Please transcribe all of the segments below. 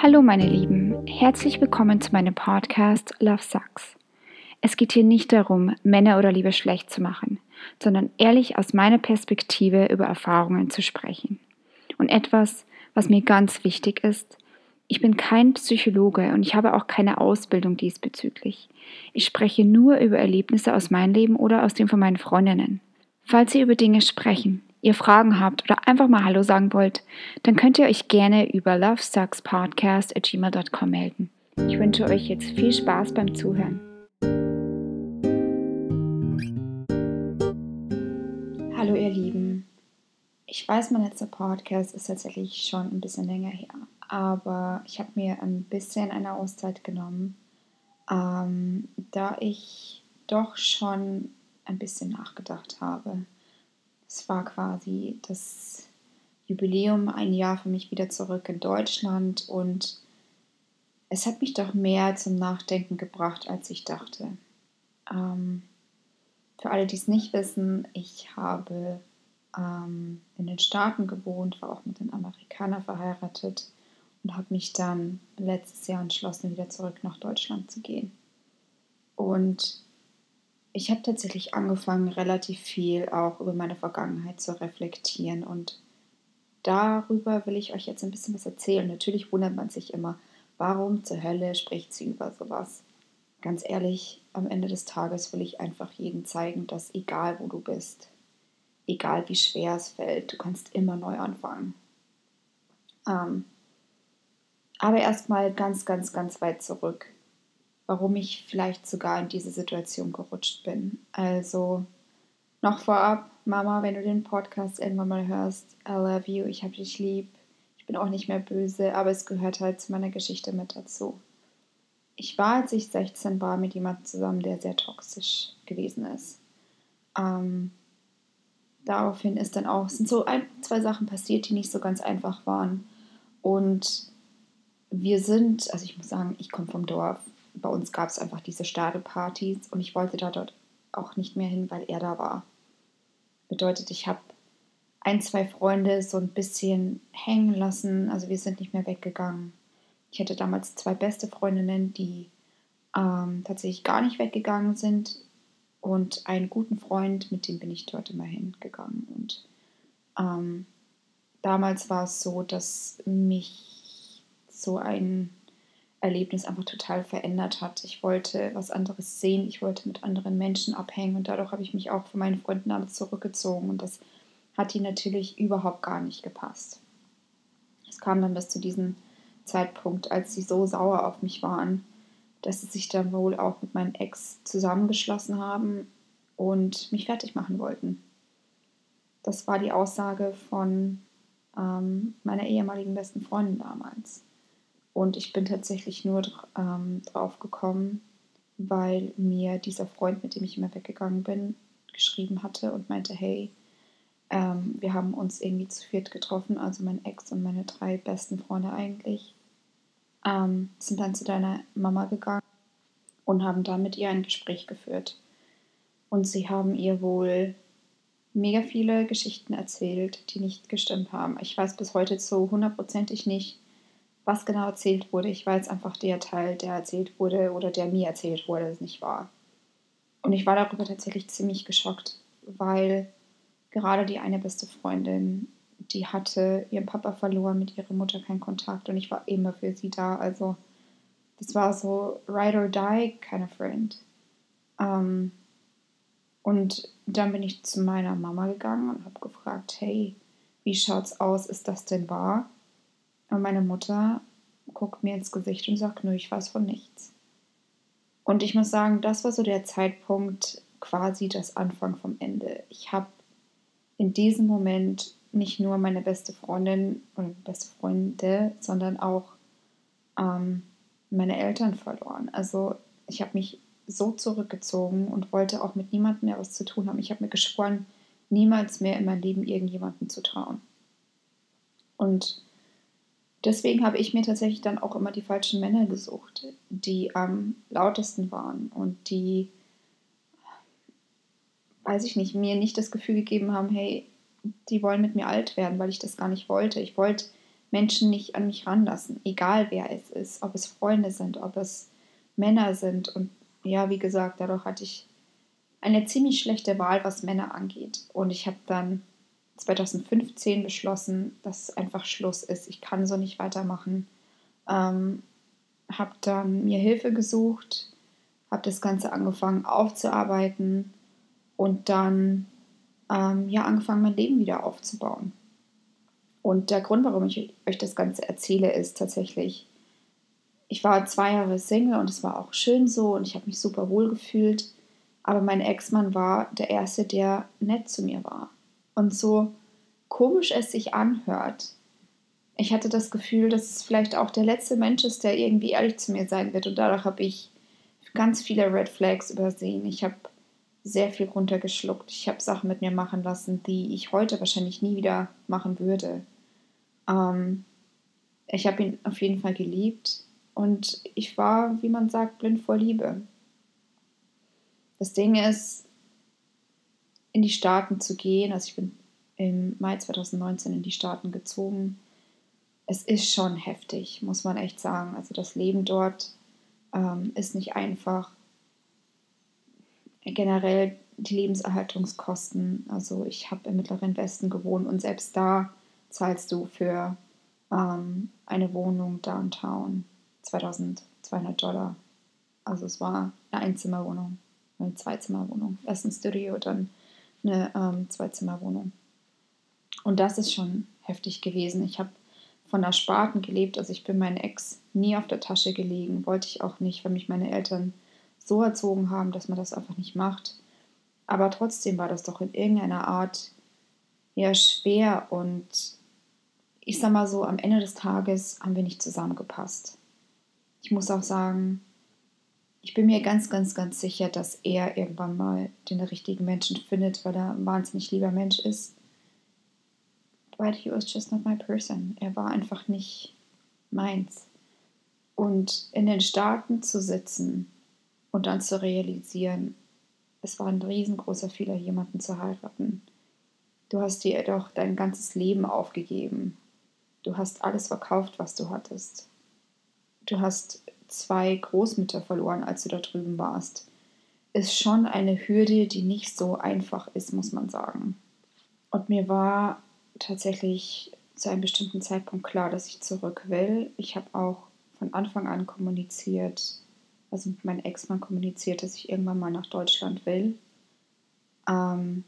Hallo meine Lieben, herzlich willkommen zu meinem Podcast Love Sucks. Es geht hier nicht darum, Männer oder Liebe schlecht zu machen, sondern ehrlich aus meiner Perspektive über Erfahrungen zu sprechen. Und etwas, was mir ganz wichtig ist, ich bin kein Psychologe und ich habe auch keine Ausbildung diesbezüglich. Ich spreche nur über Erlebnisse aus meinem Leben oder aus dem von meinen Freundinnen. Falls Sie über Dinge sprechen, ihr Fragen habt oder einfach mal Hallo sagen wollt, dann könnt ihr euch gerne über lovesuckspodcast.gmail.com melden. Ich wünsche euch jetzt viel Spaß beim Zuhören. Hallo ihr Lieben. Ich weiß, mein letzter Podcast ist tatsächlich schon ein bisschen länger her, aber ich habe mir ein bisschen eine Auszeit genommen, ähm, da ich doch schon ein bisschen nachgedacht habe es war quasi das Jubiläum, ein Jahr für mich wieder zurück in Deutschland und es hat mich doch mehr zum Nachdenken gebracht, als ich dachte. Ähm, für alle, die es nicht wissen, ich habe ähm, in den Staaten gewohnt, war auch mit den Amerikanern verheiratet und habe mich dann letztes Jahr entschlossen, wieder zurück nach Deutschland zu gehen. Und ich habe tatsächlich angefangen, relativ viel auch über meine Vergangenheit zu reflektieren und darüber will ich euch jetzt ein bisschen was erzählen. Natürlich wundert man sich immer, warum zur Hölle spricht sie über sowas. Ganz ehrlich, am Ende des Tages will ich einfach jedem zeigen, dass egal wo du bist, egal wie schwer es fällt, du kannst immer neu anfangen. Ähm, aber erstmal ganz, ganz, ganz weit zurück warum ich vielleicht sogar in diese Situation gerutscht bin. Also noch vorab, Mama, wenn du den Podcast irgendwann mal hörst, I love you, ich habe dich lieb. Ich bin auch nicht mehr böse, aber es gehört halt zu meiner Geschichte mit dazu. Ich war, als ich 16 war, mit jemandem zusammen, der sehr toxisch gewesen ist. Ähm, daraufhin ist dann auch, sind so ein, zwei Sachen passiert, die nicht so ganz einfach waren. Und wir sind, also ich muss sagen, ich komme vom Dorf bei uns gab es einfach diese Stadelpartys und ich wollte da dort auch nicht mehr hin, weil er da war. Bedeutet, ich habe ein, zwei Freunde so ein bisschen hängen lassen, also wir sind nicht mehr weggegangen. Ich hatte damals zwei beste Freundinnen, die ähm, tatsächlich gar nicht weggegangen sind und einen guten Freund, mit dem bin ich dort immer hingegangen. Und ähm, damals war es so, dass mich so ein Erlebnis einfach total verändert hat. Ich wollte was anderes sehen, ich wollte mit anderen Menschen abhängen und dadurch habe ich mich auch von meinen Freunden alles zurückgezogen und das hat ihnen natürlich überhaupt gar nicht gepasst. Es kam dann bis zu diesem Zeitpunkt, als sie so sauer auf mich waren, dass sie sich dann wohl auch mit meinem Ex zusammengeschlossen haben und mich fertig machen wollten. Das war die Aussage von ähm, meiner ehemaligen besten Freundin damals. Und ich bin tatsächlich nur ähm, drauf gekommen, weil mir dieser Freund, mit dem ich immer weggegangen bin, geschrieben hatte und meinte, hey, ähm, wir haben uns irgendwie zu viert getroffen, also mein Ex und meine drei besten Freunde eigentlich, ähm, sind dann zu deiner Mama gegangen und haben da mit ihr ein Gespräch geführt. Und sie haben ihr wohl mega viele Geschichten erzählt, die nicht gestimmt haben. Ich weiß bis heute so hundertprozentig nicht, was genau erzählt wurde. Ich weiß einfach, der Teil, der erzählt wurde oder der mir erzählt wurde, nicht wahr. Und ich war darüber tatsächlich ziemlich geschockt, weil gerade die eine beste Freundin, die hatte ihren Papa verloren, mit ihrer Mutter keinen Kontakt und ich war immer für sie da. Also das war so ride or die kind of friend. Ähm, und dann bin ich zu meiner Mama gegangen und habe gefragt, hey, wie schaut's aus? Ist das denn wahr? Und meine Mutter guckt mir ins Gesicht und sagt, nur ich weiß von nichts. Und ich muss sagen, das war so der Zeitpunkt, quasi das Anfang vom Ende. Ich habe in diesem Moment nicht nur meine beste Freundin oder beste Freunde, sondern auch ähm, meine Eltern verloren. Also ich habe mich so zurückgezogen und wollte auch mit niemandem mehr was zu tun haben. Ich habe mir geschworen, niemals mehr in mein Leben irgendjemandem zu trauen. Und deswegen habe ich mir tatsächlich dann auch immer die falschen Männer gesucht, die am lautesten waren und die, weiß ich nicht, mir nicht das Gefühl gegeben haben, hey, die wollen mit mir alt werden, weil ich das gar nicht wollte. Ich wollte Menschen nicht an mich ranlassen, egal wer es ist, ob es Freunde sind, ob es Männer sind. Und ja, wie gesagt, dadurch hatte ich eine ziemlich schlechte Wahl, was Männer angeht. Und ich habe dann 2015 beschlossen, dass einfach Schluss ist. Ich kann so nicht weitermachen. Ähm, habe dann mir Hilfe gesucht, habe das Ganze angefangen aufzuarbeiten und dann ähm, ja angefangen, mein Leben wieder aufzubauen. Und der Grund, warum ich euch das Ganze erzähle, ist tatsächlich, ich war zwei Jahre Single und es war auch schön so und ich habe mich super wohl gefühlt. Aber mein Ex-Mann war der Erste, der nett zu mir war. Und so komisch es sich anhört, ich hatte das Gefühl, dass es vielleicht auch der letzte Mensch ist, der irgendwie ehrlich zu mir sein wird. Und dadurch habe ich ganz viele Red Flags übersehen. Ich habe sehr viel runtergeschluckt. Ich habe Sachen mit mir machen lassen, die ich heute wahrscheinlich nie wieder machen würde. Ähm, ich habe ihn auf jeden Fall geliebt und ich war, wie man sagt, blind vor Liebe. Das Ding ist, in die Staaten zu gehen. Also ich bin im Mai 2019 in die Staaten gezogen. Es ist schon heftig, muss man echt sagen. Also das Leben dort ähm, ist nicht einfach generell die Lebenserhaltungskosten. Also ich habe im Mittleren Westen gewohnt und selbst da zahlst du für ähm, eine Wohnung downtown 2200 Dollar. Also es war eine Einzimmerwohnung, eine Zweizimmerwohnung. Erst ein Studio, dann eine ähm, Zweizimmerwohnung. Und das ist schon heftig gewesen. Ich habe von Ersparten gelebt. Also ich bin meinem Ex nie auf der Tasche gelegen, wollte ich auch nicht, weil mich meine Eltern so erzogen haben, dass man das einfach nicht macht. Aber trotzdem war das doch in irgendeiner Art ja schwer und ich sag mal so, am Ende des Tages haben wir nicht zusammengepasst. Ich muss auch sagen, ich bin mir ganz, ganz, ganz sicher, dass er irgendwann mal den richtigen Menschen findet, weil er ein wahnsinnig lieber Mensch ist. But he was just not my person. Er war einfach nicht meins. Und in den Staaten zu sitzen und dann zu realisieren, es war ein riesengroßer Fehler, jemanden zu heiraten. Du hast dir doch dein ganzes Leben aufgegeben. Du hast alles verkauft, was du hattest. Du hast zwei Großmütter verloren, als du da drüben warst. Ist schon eine Hürde, die nicht so einfach ist, muss man sagen. Und mir war tatsächlich zu einem bestimmten Zeitpunkt klar, dass ich zurück will. Ich habe auch von Anfang an kommuniziert, also mit meinem Ex-Mann kommuniziert, dass ich irgendwann mal nach Deutschland will. Ähm,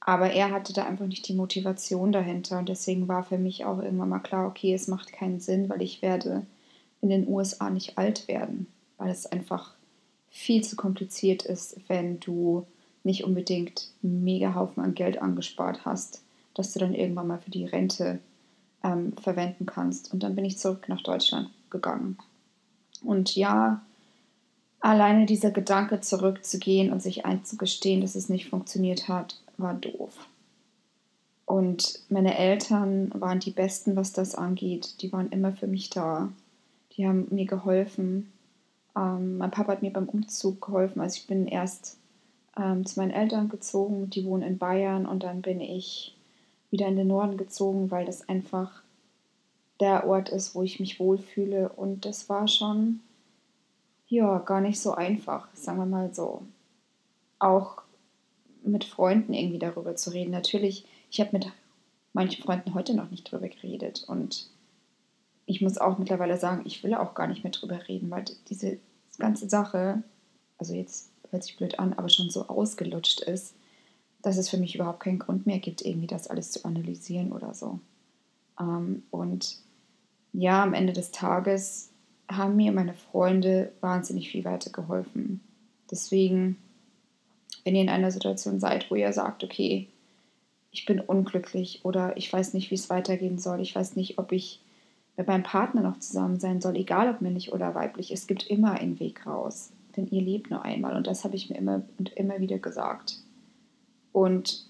aber er hatte da einfach nicht die Motivation dahinter und deswegen war für mich auch irgendwann mal klar, okay, es macht keinen Sinn, weil ich werde in den USA nicht alt werden, weil es einfach viel zu kompliziert ist, wenn du nicht unbedingt einen mega Haufen an Geld angespart hast, dass du dann irgendwann mal für die Rente ähm, verwenden kannst. Und dann bin ich zurück nach Deutschland gegangen. Und ja, alleine dieser Gedanke zurückzugehen und sich einzugestehen, dass es nicht funktioniert hat, war doof. Und meine Eltern waren die Besten, was das angeht. Die waren immer für mich da. Die haben mir geholfen. Ähm, mein Papa hat mir beim Umzug geholfen. Also ich bin erst ähm, zu meinen Eltern gezogen. Die wohnen in Bayern. Und dann bin ich wieder in den Norden gezogen, weil das einfach der Ort ist, wo ich mich wohlfühle. Und das war schon, ja, gar nicht so einfach, sagen wir mal so. Auch mit Freunden irgendwie darüber zu reden. Natürlich, ich habe mit manchen Freunden heute noch nicht drüber geredet. Und ich muss auch mittlerweile sagen, ich will auch gar nicht mehr drüber reden, weil diese ganze Sache, also jetzt hört sich blöd an, aber schon so ausgelutscht ist, dass es für mich überhaupt keinen Grund mehr gibt, irgendwie das alles zu analysieren oder so. Ähm, und ja, am Ende des Tages haben mir meine Freunde wahnsinnig viel weitergeholfen. Deswegen, wenn ihr in einer Situation seid, wo ihr sagt, okay, ich bin unglücklich oder ich weiß nicht, wie es weitergehen soll, ich weiß nicht, ob ich mit meinem Partner noch zusammen sein soll, egal ob männlich oder weiblich, es gibt immer einen Weg raus. Denn ihr lebt nur einmal und das habe ich mir immer und immer wieder gesagt. Und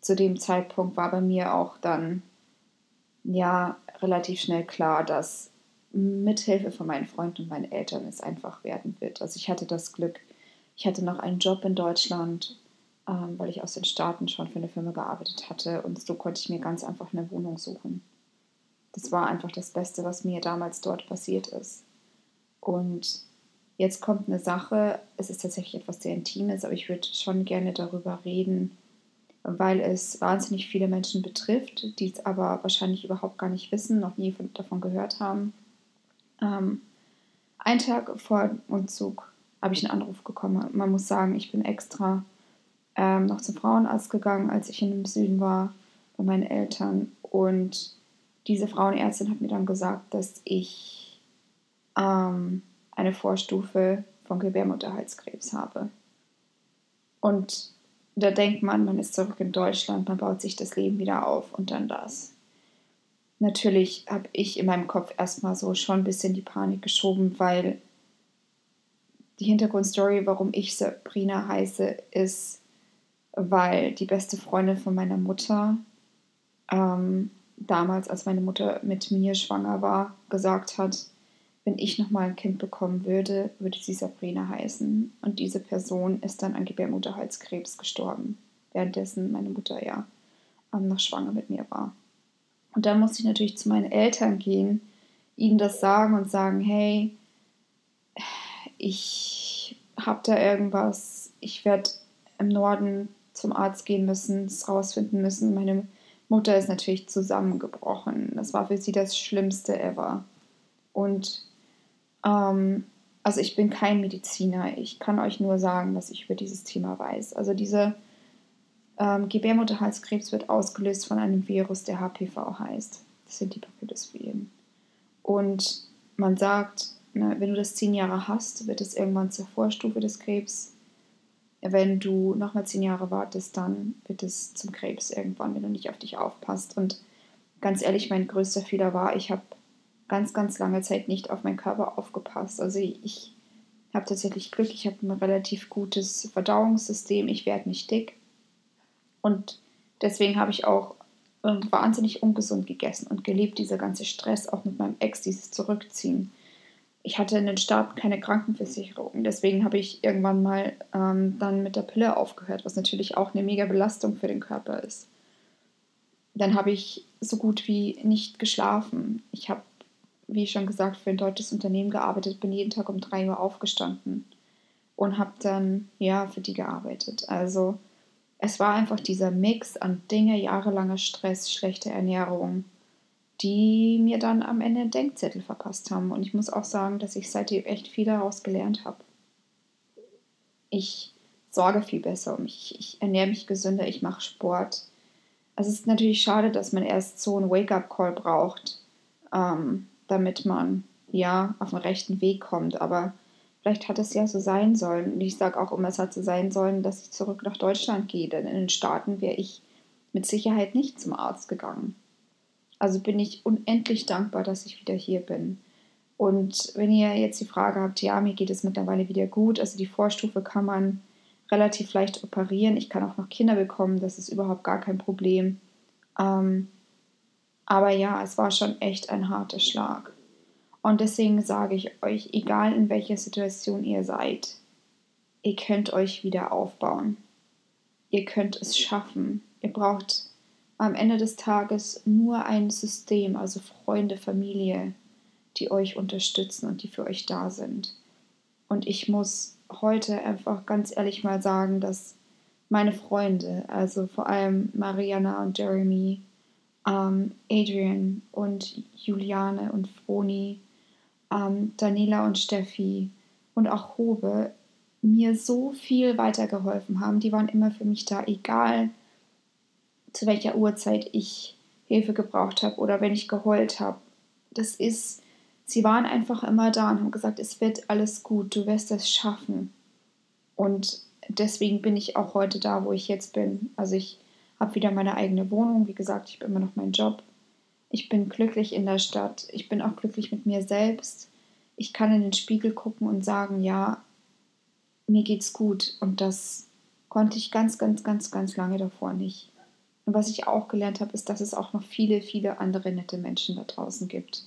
zu dem Zeitpunkt war bei mir auch dann ja relativ schnell klar, dass mithilfe von meinen Freunden und meinen Eltern es einfach werden wird. Also ich hatte das Glück, ich hatte noch einen Job in Deutschland, ähm, weil ich aus den Staaten schon für eine Firma gearbeitet hatte und so konnte ich mir ganz einfach eine Wohnung suchen. Das war einfach das Beste, was mir damals dort passiert ist. Und jetzt kommt eine Sache, es ist tatsächlich etwas sehr Intimes, aber ich würde schon gerne darüber reden, weil es wahnsinnig viele Menschen betrifft, die es aber wahrscheinlich überhaupt gar nicht wissen, noch nie von, davon gehört haben. Ähm, einen Tag vor dem Umzug habe ich einen Anruf bekommen. Man muss sagen, ich bin extra ähm, noch zum Frauenarzt gegangen, als ich in dem Süden war bei meinen Eltern. Und diese Frauenärztin hat mir dann gesagt, dass ich ähm, eine Vorstufe von Gebärmutterhalskrebs habe. Und da denkt man, man ist zurück in Deutschland, man baut sich das Leben wieder auf und dann das. Natürlich habe ich in meinem Kopf erstmal so schon ein bisschen die Panik geschoben, weil die Hintergrundstory, warum ich Sabrina heiße, ist, weil die beste Freundin von meiner Mutter ähm, damals, als meine Mutter mit mir schwanger war, gesagt hat, wenn ich nochmal ein Kind bekommen würde, würde sie Sabrina heißen. Und diese Person ist dann an Gebärmutterhalskrebs gestorben, währenddessen meine Mutter ja noch schwanger mit mir war. Und dann musste ich natürlich zu meinen Eltern gehen, ihnen das sagen und sagen, hey, ich habe da irgendwas, ich werde im Norden zum Arzt gehen müssen, es rausfinden müssen. Meine Mutter ist natürlich zusammengebrochen. Das war für sie das Schlimmste ever. Und ähm, also ich bin kein Mediziner. Ich kann euch nur sagen, was ich über dieses Thema weiß. Also diese ähm, Gebärmutterhalskrebs wird ausgelöst von einem Virus, der HPV heißt. Das sind die Papillosviren. Und man sagt, ne, wenn du das zehn Jahre hast, wird es irgendwann zur Vorstufe des Krebs. Wenn du nochmal zehn Jahre wartest, dann wird es zum Krebs irgendwann, wenn du nicht auf dich aufpasst. Und ganz ehrlich, mein größter Fehler war, ich habe ganz, ganz lange Zeit nicht auf meinen Körper aufgepasst. Also ich, habe tatsächlich Glück, ich habe ein relativ gutes Verdauungssystem, ich werde nicht dick. Und deswegen habe ich auch wahnsinnig ungesund gegessen und gelebt, dieser ganze Stress, auch mit meinem Ex, dieses Zurückziehen ich hatte in den Staaten keine Krankenversicherung. Deswegen habe ich irgendwann mal ähm, dann mit der Pille aufgehört, was natürlich auch eine mega Belastung für den Körper ist. Dann habe ich so gut wie nicht geschlafen. Ich habe, wie schon gesagt, für ein deutsches Unternehmen gearbeitet, bin jeden Tag um 3 Uhr aufgestanden und habe dann ja für die gearbeitet. Also es war einfach dieser Mix an Dinge, jahrelanger Stress, schlechte Ernährung, die mir dann am Ende Denkzettel verpasst haben. Und ich muss auch sagen, dass ich seitdem echt viel daraus gelernt habe. Ich sorge viel besser um mich, ich ernähre mich gesünder, ich mache Sport. es ist natürlich schade, dass man erst so einen Wake-up-Call braucht, ähm, damit man ja auf den rechten Weg kommt. Aber vielleicht hat es ja so sein sollen. Und ich sage auch immer, es hat so sein sollen, dass ich zurück nach Deutschland gehe. Denn in den Staaten wäre ich mit Sicherheit nicht zum Arzt gegangen. Also bin ich unendlich dankbar, dass ich wieder hier bin. Und wenn ihr jetzt die Frage habt, ja, mir geht es mittlerweile wieder gut, also die Vorstufe kann man relativ leicht operieren. Ich kann auch noch Kinder bekommen, das ist überhaupt gar kein Problem. Ähm, aber ja, es war schon echt ein harter Schlag. Und deswegen sage ich euch, egal in welcher Situation ihr seid, ihr könnt euch wieder aufbauen. Ihr könnt es schaffen. Ihr braucht am Ende des Tages nur ein System, also Freunde, Familie, die euch unterstützen und die für euch da sind. Und ich muss heute einfach ganz ehrlich mal sagen, dass meine Freunde, also vor allem Mariana und Jeremy, ähm, Adrian und Juliane und Froni, ähm, Daniela und Steffi und auch Hobe mir so viel weitergeholfen haben. Die waren immer für mich da, egal zu welcher Uhrzeit ich Hilfe gebraucht habe oder wenn ich geheult habe. Das ist, sie waren einfach immer da und haben gesagt, es wird alles gut, du wirst es schaffen. Und deswegen bin ich auch heute da, wo ich jetzt bin. Also ich habe wieder meine eigene Wohnung, wie gesagt, ich habe immer noch meinen Job. Ich bin glücklich in der Stadt, ich bin auch glücklich mit mir selbst. Ich kann in den Spiegel gucken und sagen, ja, mir geht's gut. Und das konnte ich ganz, ganz, ganz, ganz lange davor nicht. Und was ich auch gelernt habe, ist, dass es auch noch viele, viele andere nette Menschen da draußen gibt.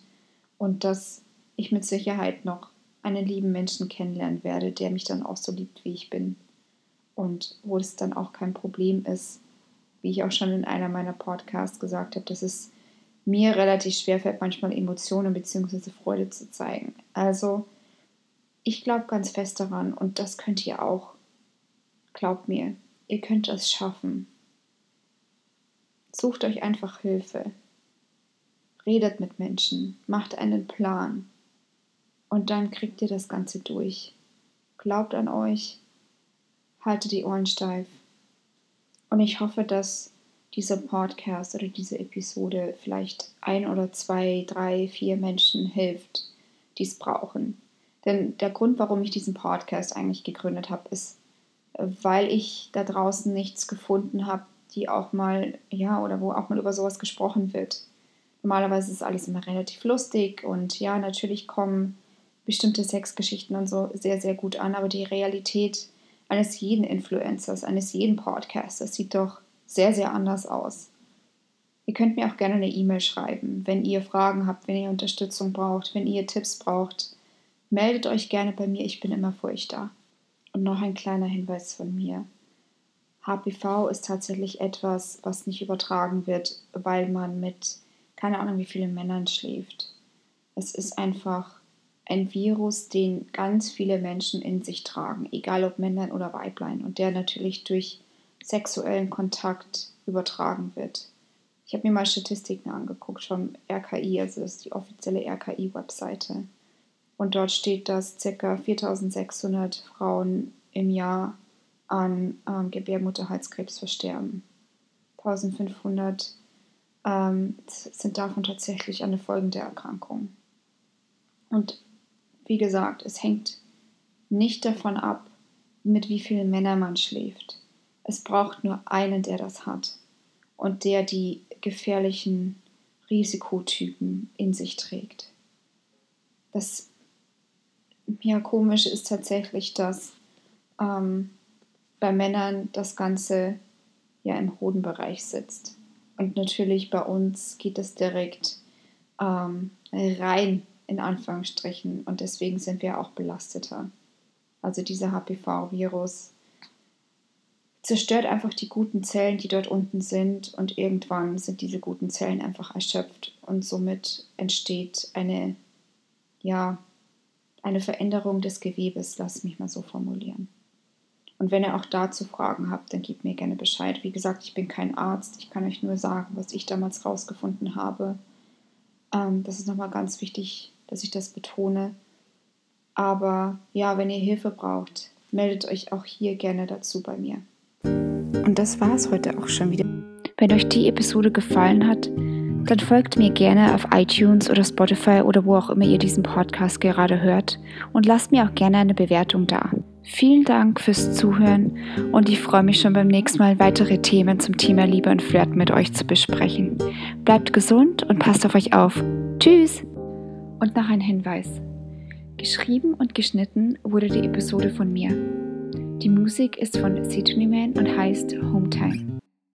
Und dass ich mit Sicherheit noch einen lieben Menschen kennenlernen werde, der mich dann auch so liebt, wie ich bin. Und wo es dann auch kein Problem ist, wie ich auch schon in einer meiner Podcasts gesagt habe, dass es mir relativ schwer fällt, manchmal Emotionen bzw. Freude zu zeigen. Also ich glaube ganz fest daran und das könnt ihr auch. Glaubt mir, ihr könnt es schaffen. Sucht euch einfach Hilfe. Redet mit Menschen, macht einen Plan und dann kriegt ihr das Ganze durch. Glaubt an euch, haltet die Ohren steif und ich hoffe, dass dieser Podcast oder diese Episode vielleicht ein oder zwei, drei, vier Menschen hilft, die es brauchen. Denn der Grund, warum ich diesen Podcast eigentlich gegründet habe, ist, weil ich da draußen nichts gefunden habe, die auch mal, ja, oder wo auch mal über sowas gesprochen wird. Normalerweise ist alles immer relativ lustig und ja, natürlich kommen bestimmte Sexgeschichten und so sehr, sehr gut an, aber die Realität eines jeden Influencers, eines jeden Podcasters sieht doch sehr, sehr anders aus. Ihr könnt mir auch gerne eine E-Mail schreiben, wenn ihr Fragen habt, wenn ihr Unterstützung braucht, wenn ihr Tipps braucht. Meldet euch gerne bei mir, ich bin immer für euch da. Und noch ein kleiner Hinweis von mir. HPV ist tatsächlich etwas, was nicht übertragen wird, weil man mit keine Ahnung wie vielen Männern schläft. Es ist einfach ein Virus, den ganz viele Menschen in sich tragen, egal ob Männlein oder Weiblein, und der natürlich durch sexuellen Kontakt übertragen wird. Ich habe mir mal Statistiken angeguckt vom RKI, also das ist die offizielle RKI-Webseite. Und dort steht, dass ca. 4600 Frauen im Jahr an ähm, Gebärmutterhalskrebs versterben. 1500 ähm, sind davon tatsächlich eine folgende Erkrankung. Und wie gesagt, es hängt nicht davon ab, mit wie vielen Männern man schläft. Es braucht nur einen, der das hat und der die gefährlichen Risikotypen in sich trägt. Das ja komische ist tatsächlich, dass ähm, bei Männern das Ganze ja im Hodenbereich sitzt. Und natürlich bei uns geht es direkt ähm, rein in Anführungsstrichen und deswegen sind wir auch belasteter. Also dieser HPV-Virus zerstört einfach die guten Zellen, die dort unten sind und irgendwann sind diese guten Zellen einfach erschöpft und somit entsteht eine, ja, eine Veränderung des Gewebes, lass mich mal so formulieren. Und wenn ihr auch dazu Fragen habt, dann gebt mir gerne Bescheid. Wie gesagt, ich bin kein Arzt, ich kann euch nur sagen, was ich damals rausgefunden habe. Ähm, das ist nochmal ganz wichtig dass ich das betone. Aber ja, wenn ihr Hilfe braucht, meldet euch auch hier gerne dazu bei mir. Und das war es heute auch schon wieder. Wenn euch die Episode gefallen hat, dann folgt mir gerne auf iTunes oder Spotify oder wo auch immer ihr diesen Podcast gerade hört und lasst mir auch gerne eine Bewertung da. Vielen Dank fürs Zuhören und ich freue mich schon beim nächsten Mal weitere Themen zum Thema Liebe und Flirten mit euch zu besprechen. Bleibt gesund und passt auf euch auf. Tschüss! Und noch ein Hinweis. Geschrieben und geschnitten wurde die Episode von mir. Die Musik ist von Sidney Man und heißt Hometime.